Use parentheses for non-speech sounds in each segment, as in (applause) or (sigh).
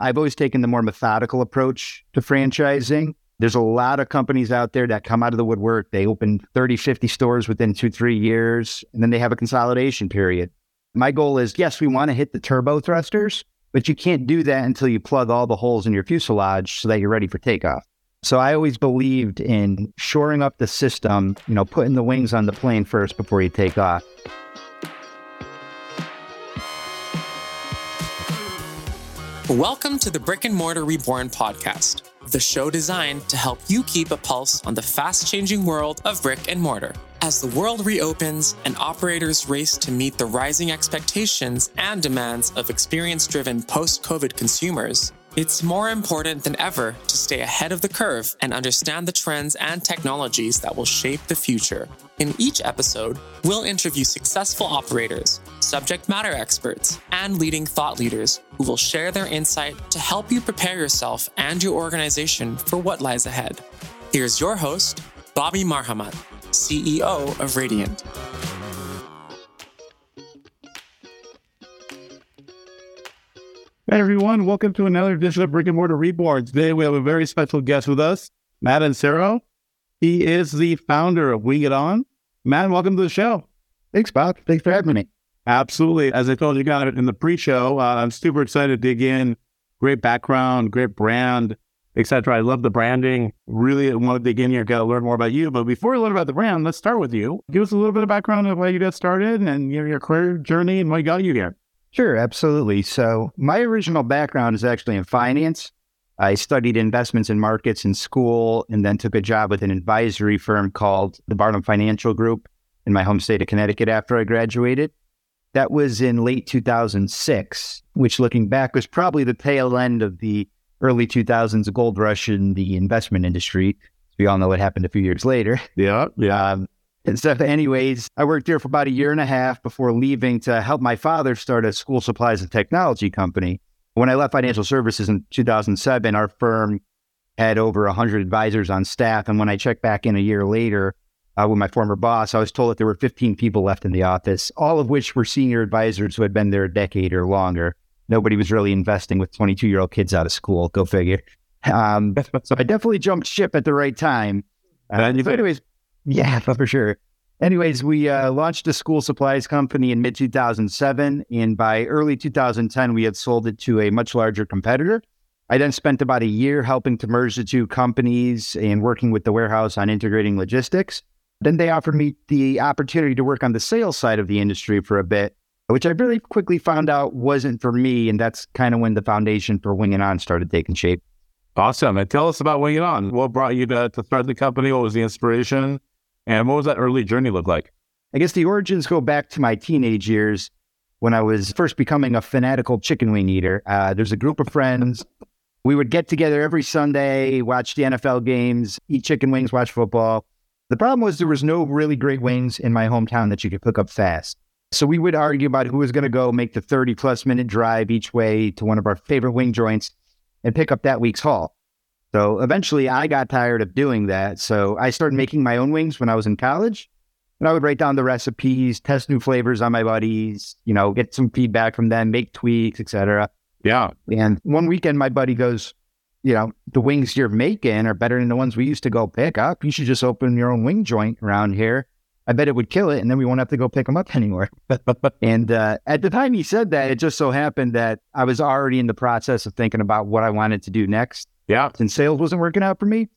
I've always taken the more methodical approach to franchising. There's a lot of companies out there that come out of the woodwork. They open 30, 50 stores within two, three years, and then they have a consolidation period. My goal is yes, we want to hit the turbo thrusters, but you can't do that until you plug all the holes in your fuselage so that you're ready for takeoff. So I always believed in shoring up the system, you know, putting the wings on the plane first before you take off. Welcome to the Brick and Mortar Reborn podcast, the show designed to help you keep a pulse on the fast changing world of brick and mortar. As the world reopens and operators race to meet the rising expectations and demands of experience driven post COVID consumers, it's more important than ever to stay ahead of the curve and understand the trends and technologies that will shape the future. In each episode, we'll interview successful operators, subject matter experts, and leading thought leaders who will share their insight to help you prepare yourself and your organization for what lies ahead. Here's your host, Bobby Marhamat, CEO of Radiant. Hey everyone, welcome to another edition of Brick and Mortar Reborn. Today we have a very special guest with us, Matt Ensero. He is the founder of Wing It On. Matt, welcome to the show. Thanks, Bob. Thanks for having me. Absolutely. As I told you guys in the pre-show, uh, I'm super excited to dig in. Great background, great brand, etc. I love the branding. Really want to dig in here, got to learn more about you. But before we learn about the brand, let's start with you. Give us a little bit of background of how you got started and your, your career journey and what got you here. Sure, absolutely. So, my original background is actually in finance. I studied investments and markets in school and then took a job with an advisory firm called the Barnum Financial Group in my home state of Connecticut after I graduated. That was in late 2006, which looking back was probably the tail end of the early 2000s gold rush in the investment industry. We all know what happened a few years later. Yeah, yeah. Um, and stuff. Anyways, I worked there for about a year and a half before leaving to help my father start a school supplies and technology company. When I left financial services in 2007, our firm had over 100 advisors on staff. And when I checked back in a year later uh, with my former boss, I was told that there were 15 people left in the office, all of which were senior advisors who had been there a decade or longer. Nobody was really investing with 22 year old kids out of school. Go figure. Um, (laughs) so I definitely jumped ship at the right time. Uh, anyways, yeah, (laughs) for sure. Anyways, we uh, launched a school supplies company in mid 2007. And by early 2010, we had sold it to a much larger competitor. I then spent about a year helping to merge the two companies and working with the warehouse on integrating logistics. Then they offered me the opportunity to work on the sales side of the industry for a bit, which I really quickly found out wasn't for me. And that's kind of when the foundation for Wing It On started taking shape. Awesome. And tell us about Wing It On. What brought you to, to start the company? What was the inspiration? And what was that early journey look like? I guess the origins go back to my teenage years when I was first becoming a fanatical chicken wing eater. Uh, there's a group of friends. We would get together every Sunday, watch the NFL games, eat chicken wings, watch football. The problem was there was no really great wings in my hometown that you could pick up fast. So we would argue about who was going to go make the 30 plus minute drive each way to one of our favorite wing joints and pick up that week's haul. So eventually I got tired of doing that. So I started making my own wings when I was in college. And I would write down the recipes, test new flavors on my buddies, you know, get some feedback from them, make tweaks, etc. Yeah. And one weekend my buddy goes, you know, the wings you're making are better than the ones we used to go pick up. You should just open your own wing joint around here. I bet it would kill it, and then we won't have to go pick them up (laughs) anymore. and uh, at the time he said that, it just so happened that I was already in the process of thinking about what I wanted to do next. Yeah. And sales wasn't working out for me.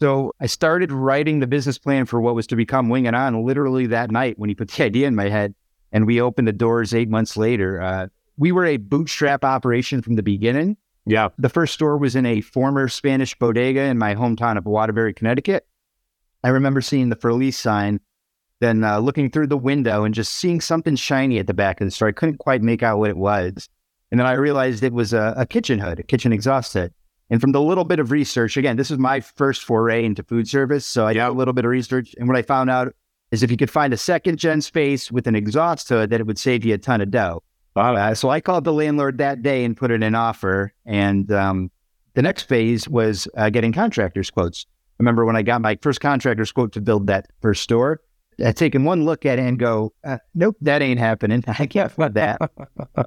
So I started writing the business plan for what was to become Wing It On literally that night when he put the (laughs) idea in my head. And we opened the doors eight months later. Uh, we were a bootstrap operation from the beginning. Yeah. The first store was in a former Spanish bodega in my hometown of Waterbury, Connecticut. I remember seeing the for lease sign, then uh, looking through the window and just seeing something shiny at the back of the store. I couldn't quite make out what it was. And then I realized it was a, a kitchen hood, a kitchen exhaust hood. And from the little bit of research, again, this is my first foray into food service. So I did a little bit of research. And what I found out is if you could find a second gen space with an exhaust hood, that it would save you a ton of dough. Uh, so I called the landlord that day and put in an offer. And um, the next phase was uh, getting contractors quotes. I remember when I got my first contractor's quote to build that first store, taken one look at it and go, uh, nope, that ain't happening. (laughs) I can't afford that.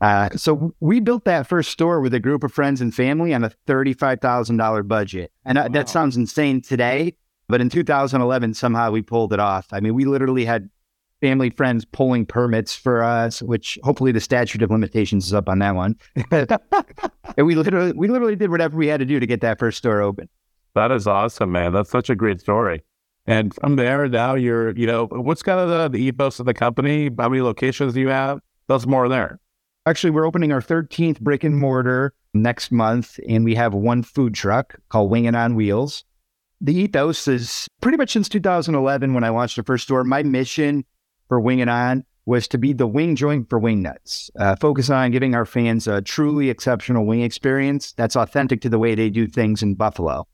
uh, so we built that first store with a group of friends and family on a $35,000 budget. And uh, wow. that sounds insane today, but in 2011, somehow we pulled it off. I mean, we literally had family friends pulling permits for us, which hopefully the statute of limitations is up on that one. (laughs) and we literally, we literally did whatever we had to do to get that first store open. That is awesome, man. That's such a great story. And from there, now you're, you know, what's kind of the, the ethos of the company? How many locations do you have? That's more there. Actually, we're opening our 13th brick and mortar next month, and we have one food truck called Wing It on Wheels. The ethos is pretty much since 2011 when I launched the first store. My mission for Wing It On was to be the wing joint for wing nuts, uh, focus on giving our fans a truly exceptional wing experience that's authentic to the way they do things in Buffalo.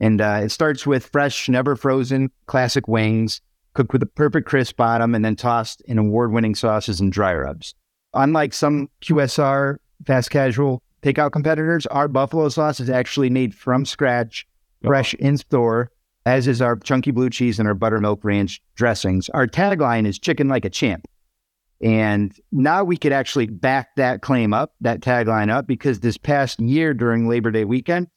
And uh, it starts with fresh, never frozen classic wings, cooked with a perfect crisp bottom, and then tossed in award winning sauces and dry rubs. Unlike some QSR fast casual takeout competitors, our buffalo sauce is actually made from scratch, fresh in store, as is our chunky blue cheese and our buttermilk ranch dressings. Our tagline is chicken like a champ. And now we could actually back that claim up, that tagline up, because this past year during Labor Day weekend,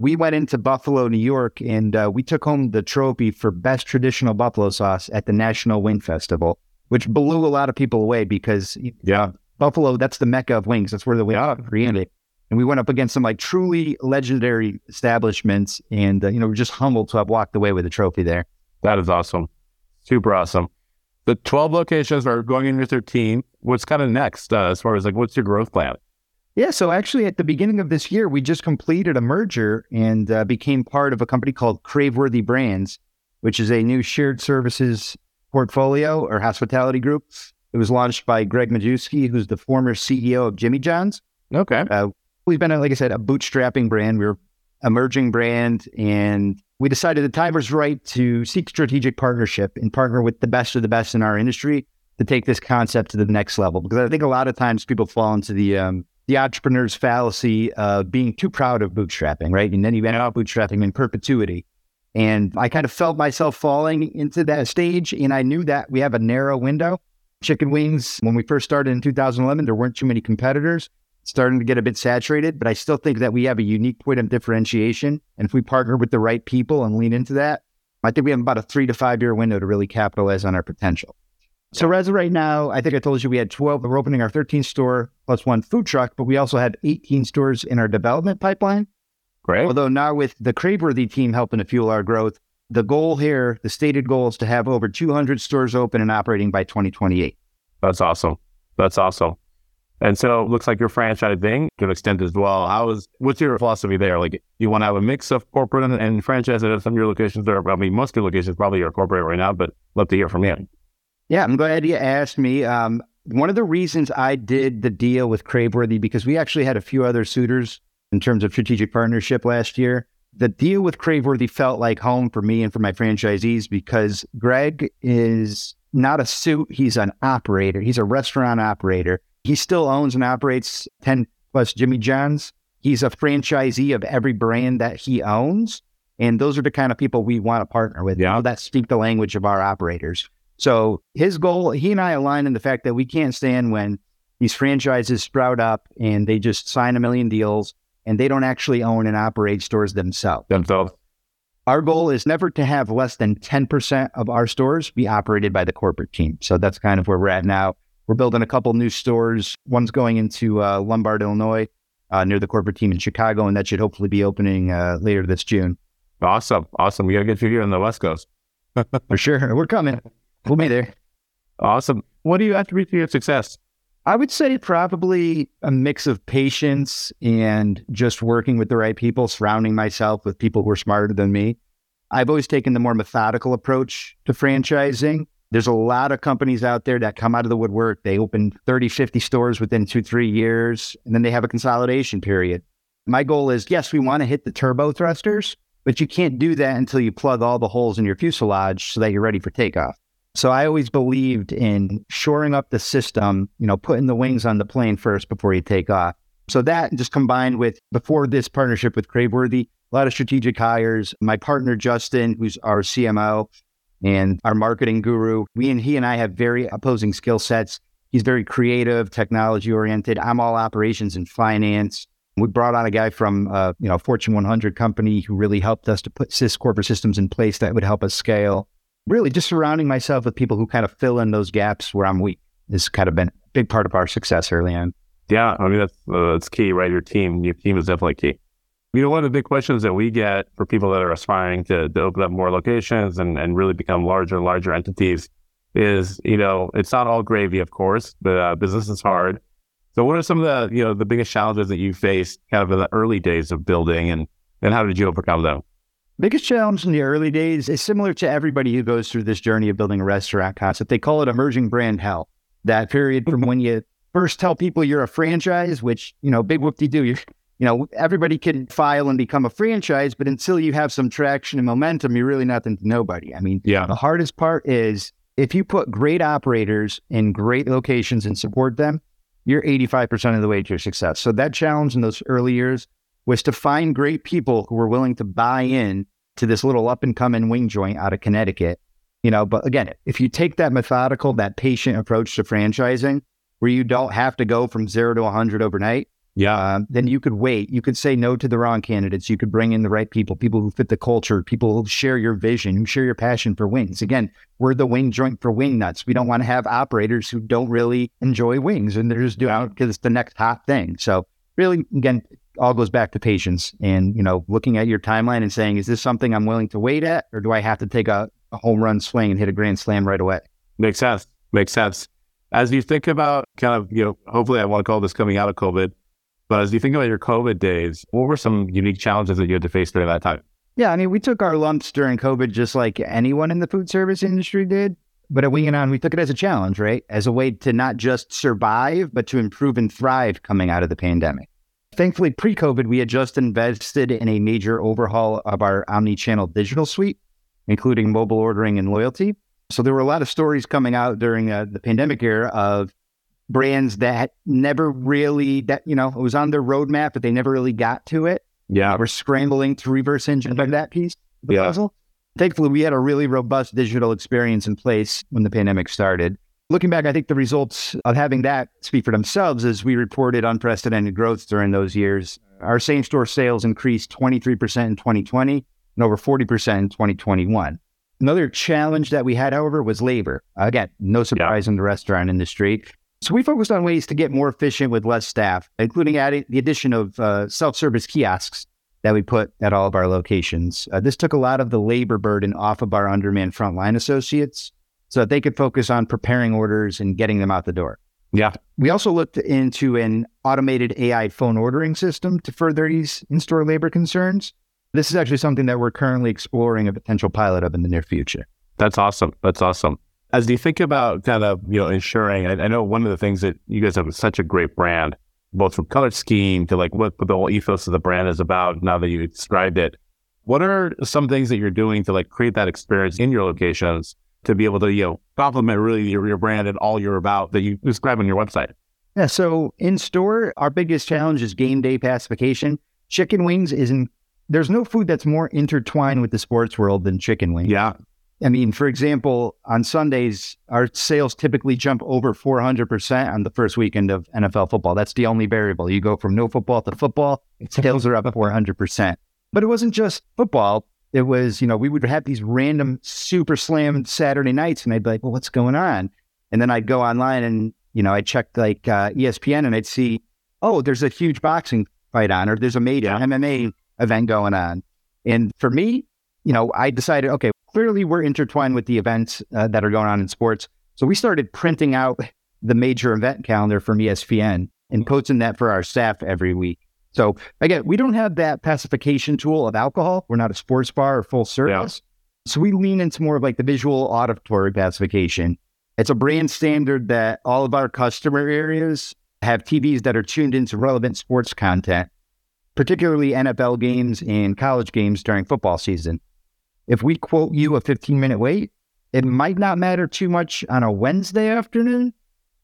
we went into Buffalo, New York, and uh, we took home the trophy for best traditional buffalo sauce at the National Wing Festival, which blew a lot of people away because yeah, Buffalo, that's the mecca of wings. That's where the wings are created. And we went up against some like truly legendary establishments, and uh, you know we're just humbled to have walked away with a trophy there. That is awesome, super awesome. The twelve locations are going into thirteen. What's kind of next uh, as far as like what's your growth plan? Yeah, so actually, at the beginning of this year, we just completed a merger and uh, became part of a company called Craveworthy Brands, which is a new shared services portfolio or hospitality group. It was launched by Gregg Majewski, who's the former CEO of Jimmy John's. Okay. Uh, we've been, like I said, a bootstrapping brand. We are emerging brand, and we decided the time was right to seek strategic partnership and partner with the best of the best in our industry to take this concept to the next level. Because I think a lot of times people fall into the um, the entrepreneur's fallacy of being too proud of bootstrapping, right? And then you end up bootstrapping in perpetuity. And I kind of felt myself falling into that stage. And I knew that we have a narrow window. Chicken wings, when we first started in 2011, there weren't too many competitors, starting to get a bit saturated. But I still think that we have a unique point of differentiation. And if we partner with the right people and lean into that, I think we have about a three to five year window to really capitalize on our potential. So as of right now, I think I told you we had 12. We're opening our 13th store plus one food truck, but we also have 18 stores in our development pipeline. Great. Although now with the Craveworthy team helping to fuel our growth, the goal here, the stated goal is to have over 200 stores open and operating by 2028. That's awesome. That's awesome. And so it looks like your franchising to an extent as well. How is what's your philosophy there? Like you want to have a mix of corporate and, and franchise at some of your locations are I mean most of your locations probably are corporate right now, but love to hear from you. Yeah, I'm glad you asked me. Um, one of the reasons I did the deal with Craveworthy because we actually had a few other suitors in terms of strategic partnership last year. The deal with Craveworthy felt like home for me and for my franchisees because Gregg is not a suit, he's an operator. He's a restaurant operator. He still owns and operates 10 plus Jimmy John's. He's a franchisee of every brand that he owns. And those are the kind of people we want to partner with. Yeah. that speak the language of our operators. So his goal, he and I align in the fact that we can't stand when these franchises sprout up and they just sign a million deals and they don't actually own and operate stores themselves. Themselves. Our goal is never to have less than 10% of our stores be operated by the corporate team. So that's kind of where we're at now. We're building a couple new stores. One's going into uh, Lombard, Illinois, uh, near the corporate team in Chicago, and that should hopefully be opening uh, later this June. Awesome. Awesome. We got to get you here on the West Coast. For sure. We're coming. (laughs) We'll be there. Awesome. What do you attribute to your success? I would say probably a mix of patience and just working with the right people, surrounding myself with people who are smarter than me. I've always taken the more methodical approach to franchising. There's a lot of companies out there that come out of the woodwork. They open 30, 50 stores within two, three years, and then they have a consolidation period. My goal is yes, we want to hit the turbo thrusters, but you can't do that until you plug all the holes in your fuselage so that you're ready for takeoff. So I always believed in shoring up the system, you know, putting the wings on the plane first before you take off. So that just combined with before this partnership with Craveworthy, a lot of strategic hires. My partner Justin, who's our CMO, and our marketing guru. We and he and I have very opposing skill sets. He's very creative, technology oriented. I'm all operations and finance. We brought on a guy from uh, you know Fortune 100 company who really helped us to put sys corporate systems in place that would help us scale. Really, just surrounding myself with people who kind of fill in those gaps where I'm weak has kind of been a big part of our success early on. Yeah, I mean that's uh, that's key, right? Your team, your team is definitely key. You know, one of the big questions that we get for people that are aspiring to, to open up more locations and, and really become larger and larger entities is, you know, it's not all gravy, of course, but uh, business is hard. So what are some of the, you know, the biggest challenges that you faced kind of in the early days of building and, and how did you overcome them? Biggest challenge in the early days is similar to everybody who goes through this journey of building a restaurant concept. They call it emerging brand hell. That period from when you first tell people you're a franchise, which, you know, big whoop de doo, you you know, everybody can file and become a franchise, but until you have some traction and momentum, you're really nothing to nobody. I mean, yeah. the hardest part is if you put great operators in great locations and support them, you're 85% of the way to your success. So that challenge in those early years was to find great people who were willing to buy in to this little up and coming wing joint out of Connecticut. You know, but again, if you take that methodical, that patient approach to franchising, where you don't have to go from zero to 100 overnight, yeah. Uh, then you could wait. You could say no to the wrong candidates. You could bring in the right people, people who fit the culture, people who share your vision, who share your passion for wings. Again, we're the wing joint for wing nuts. We don't want to have operators who don't really enjoy wings and they're just doing it because it's the next hot thing. So really, again, all goes back to patience and, you know, looking at your timeline and saying, is this something I'm willing to wait at or do I have to take a, a home run swing and hit a grand slam right away? Makes sense. Makes sense. As you think about kind of, you know, hopefully I want to call this coming out of COVID, but as you think about your COVID days, what were some unique challenges that you had to face during that time? Yeah, I mean, we took our lumps during COVID just like anyone in the food service industry did. But at and On, we took it as a challenge, right? As a way to not just survive, but to improve and thrive coming out of the pandemic. Thankfully, pre COVID, we had just invested in a major overhaul of our omni channel digital suite, including mobile ordering and loyalty. So there were a lot of stories coming out during uh, the pandemic era of brands that never really that you know it was on their roadmap, but they never really got to it. Yeah, we're scrambling to reverse engineer that piece of the yeah. puzzle. Thankfully, we had a really robust digital experience in place when the pandemic started. Looking back, I think the results of having that speak for themselves as we reported unprecedented growth during those years. Our same store sales increased 23% in 2020 and over 40% in 2021. Another challenge that we had, however, was labor. Again, no surprise yeah. in the restaurant industry. So we focused on ways to get more efficient with less staff, including adding the addition of uh, self-service kiosks that we put at all of our locations. Uh, this took a lot of the labor burden off of our undermanned frontline associates so that they could focus on preparing orders and getting them out the door. Yeah. We also looked into an automated AI phone ordering system to further ease in-store labor concerns. This is actually something that we're currently exploring a potential pilot of in the near future. That's awesome. That's awesome as you think about kind of you know ensuring, I, I, know one of the things that you guys have such a great brand, both from color scheme to like what the whole ethos of the brand is about. Now that you described it, what are some things that you're doing to like create that experience in your locations to be able to you know complement really your, your brand and all you're about that you describe on your website? Yeah, so in store, our biggest challenge is game day pacification. Chicken wings isn't. There's no food that's more intertwined with the sports world than chicken wings. Yeah, I mean, for example, on Sundays, our sales typically jump over 400% on the first weekend of NFL football. That's the only variable. You go from no football to football, (laughs) sales are up 400%. But it wasn't just football. It was, you know, we would have these random super slam Saturday nights, and I'd be like, well, what's going on? And then I'd go online and, you know, I'd check like uh, ESPN and I'd see, oh, there's a huge boxing fight on, or there's a major yeah. MMA event going on. And for me, you know, I decided, okay, clearly we're intertwined with the events uh, that are going on in sports. So we started printing out the major event calendar from ESPN and posting that for our staff every week. So again, we don't have that pacification tool of alcohol. We're not a sports bar or full service. Yeah. So we lean into more of like the visual auditory pacification. It's a brand standard that all of our customer areas have TVs that are tuned into relevant sports content, particularly NFL games and college games during football season. If we quote you a 15 minute wait, it might not matter too much on a Wednesday afternoon,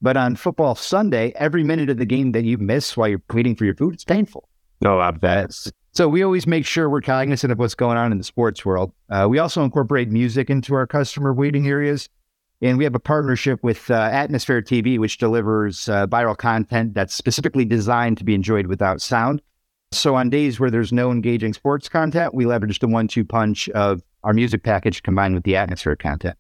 but on football Sunday, every minute of the game that you miss while you're waiting for your food, it's painful. No, I bet. So we always make sure we're cognizant of what's going on in the sports world. Uh, we also incorporate music into our customer waiting areas. And we have a partnership with uh, Atmosphere TV, which delivers uh, viral content that's specifically designed to be enjoyed without sound. So on days where there's no engaging sports content, we leverage the one two punch of our music package combined with the Atmosphere content.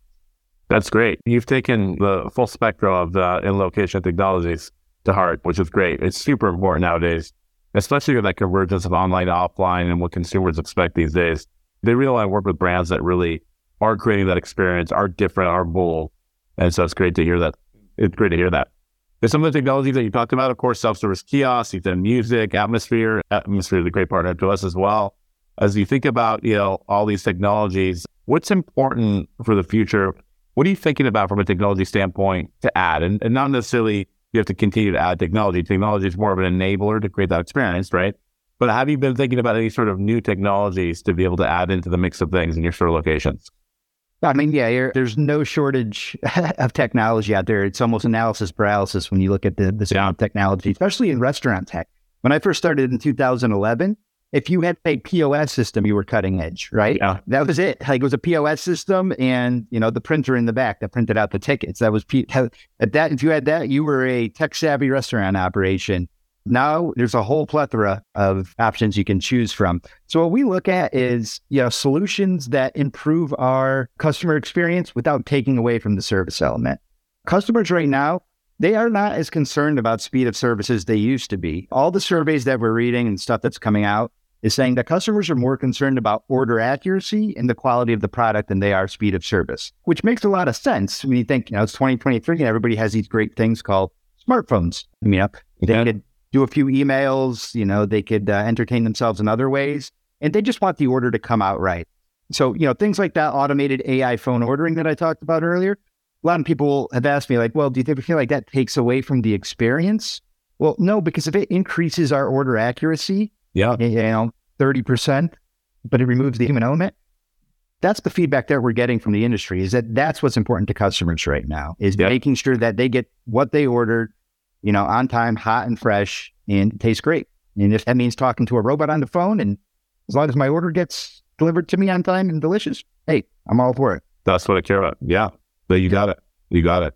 That's great. You've taken the full spectrum of the in location technologies to heart, which is great. It's super important nowadays, especially with that convergence of online to offline and what consumers expect these days. They really want to work with brands that really are creating that experience, are different, are bold. And so it's great to hear that. It's great to hear that. There's some of the technologies that you talked about, of course, self-service kiosks, you've done music, Atmosphere. Atmosphere is a great partner to us as well. As you think about, you know, all these technologies, what's important for the future? What are you thinking about from a technology standpoint to add? And, and not necessarily you have to continue to add technology. Technology is more of an enabler to create that experience, right? But have you been thinking about any sort of new technologies to be able to add into the mix of things in your store locations? I mean, yeah, there's no shortage (laughs) of technology out there. It's almost analysis paralysis when you look at the, the yeah. technology, especially in restaurant tech. When I first started in 2011, if you had a POS system, you were cutting edge, right? Yeah. That was it. Like it was a POS system and, you know, the printer in the back that printed out the tickets. That was, P- at that, if you had that, you were a tech savvy restaurant operation. Now there's a whole plethora of options you can choose from. So what we look at is, you know, solutions that improve our customer experience without taking away from the service element. Customers right now, they are not as concerned about speed of service as they used to be. All the surveys that we're reading and stuff that's coming out is saying that customers are more concerned about order accuracy and the quality of the product than they are speed of service, which makes a lot of sense when you think, you know, it's 2023 and everybody has these great things called smartphones. I mean, they yeah. could do a few emails, you know, they could uh, entertain themselves in other ways, and they just want the order to come out right. So, you know, things like that automated AI phone ordering that I talked about earlier. A lot of people have asked me, like, well, do you think, feel like that takes away from the experience? Well, no, because if it increases our order accuracy, yeah, you know, 30%, but it removes the human element, that's the feedback that we're getting from the industry is that that's what's important to customers right now is making sure that they get what they ordered you know, on time, hot and fresh, and tastes great. And if that means talking to a robot on the phone, and as long as my order gets delivered to me on time and delicious, hey, I'm all for it. That's what I care about. Yeah, but you got it. You got it.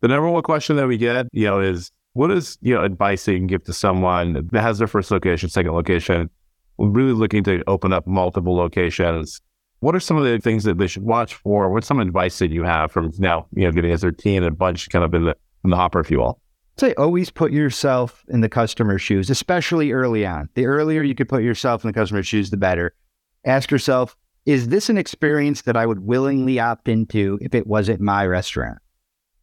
The number one question that we get, you know, is what is you know advice that you can give to someone that has their first location, second location, really looking to open up multiple locations? What are some of the things that they should watch for? What's some advice that you have from now, you know, getting as their team and a bunch kind of in the in the hopper, if you will? say always put yourself in the customer's shoes, especially early on. The earlier you could put yourself in the customer's shoes, the better. Ask yourself, is this an experience that I would willingly opt into if it wasn't my restaurant?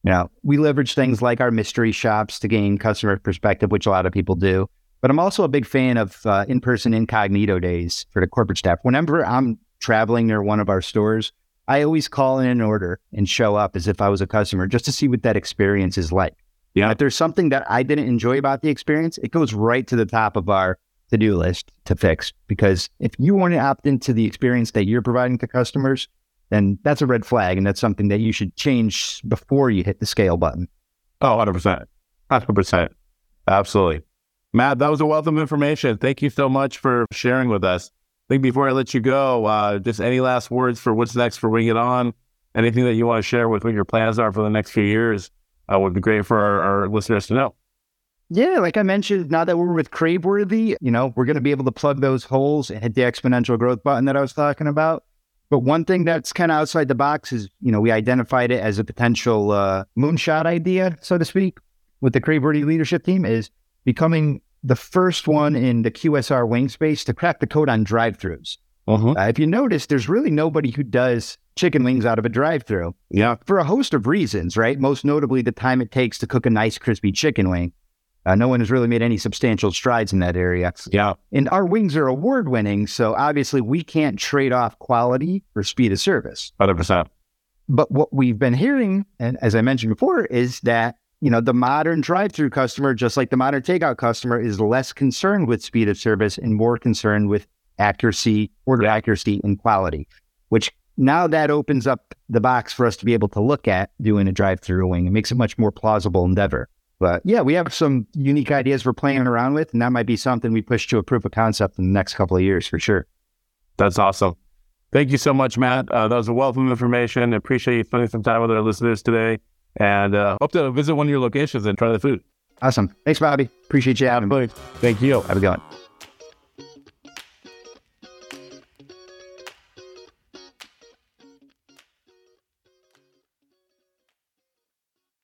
You know, we leverage things like our mystery shops to gain customer perspective, which a lot of people do. But I'm also a big fan of uh, in person incognito days for the corporate staff. Whenever I'm traveling near one of our stores, I always call in an order and show up as if I was a customer just to see what that experience is like. Yeah. If there's something that I didn't enjoy about the experience, it goes right to the top of our to do list to fix. Because if you want to opt into the experience that you're providing to customers, then that's a red flag. And that's something that you should change before you hit the scale button. Oh, 100%. 100%. Absolutely. Matt, that was a wealth of information. Thank you so much for sharing with us. I think before I let you go, uh, just any last words for what's next for Wing It On? Anything that you want to share with what your plans are for the next few years? uh, would be great for our, our listeners to know. Yeah, like I mentioned, now that we're with Craveworthy, you know, we're going to be able to plug those holes and hit the exponential growth button that I was talking about. But one thing that's kind of outside the box is, you know, we identified it as a potential uh, moonshot idea, so to speak, with the Craveworthy leadership team is becoming the first one in the QSR wing space to crack the code on drive-throughs. Uh-huh. Uh, if you notice, there's really nobody who does chicken wings out of a drive-through. Yeah, for a host of reasons, right? Most notably, the time it takes to cook a nice crispy chicken wing. Uh, no one has really made any substantial strides in that area. Yeah, and our wings are award-winning, so obviously we can't trade off quality for speed of service. Hundred percent. But what we've been hearing, and as I mentioned before, is that you know the modern drive-through customer, just like the modern takeout customer, is less concerned with speed of service and more concerned with accuracy, order accuracy, and quality, which now that opens up the box for us to be able to look at doing a drive through wing. It makes it much more plausible endeavor. But yeah, we have some unique ideas we're playing around with, and that might be something we push to a proof of concept in the next couple of years for sure. That's awesome. Thank you so much, Matt. Uh, that was a wealth of information. Appreciate you spending some time with our listeners today, and uh, hope to visit one of your locations and try the food. Awesome. Thanks, Bobby. Appreciate you having me. Thank you. Have a good one.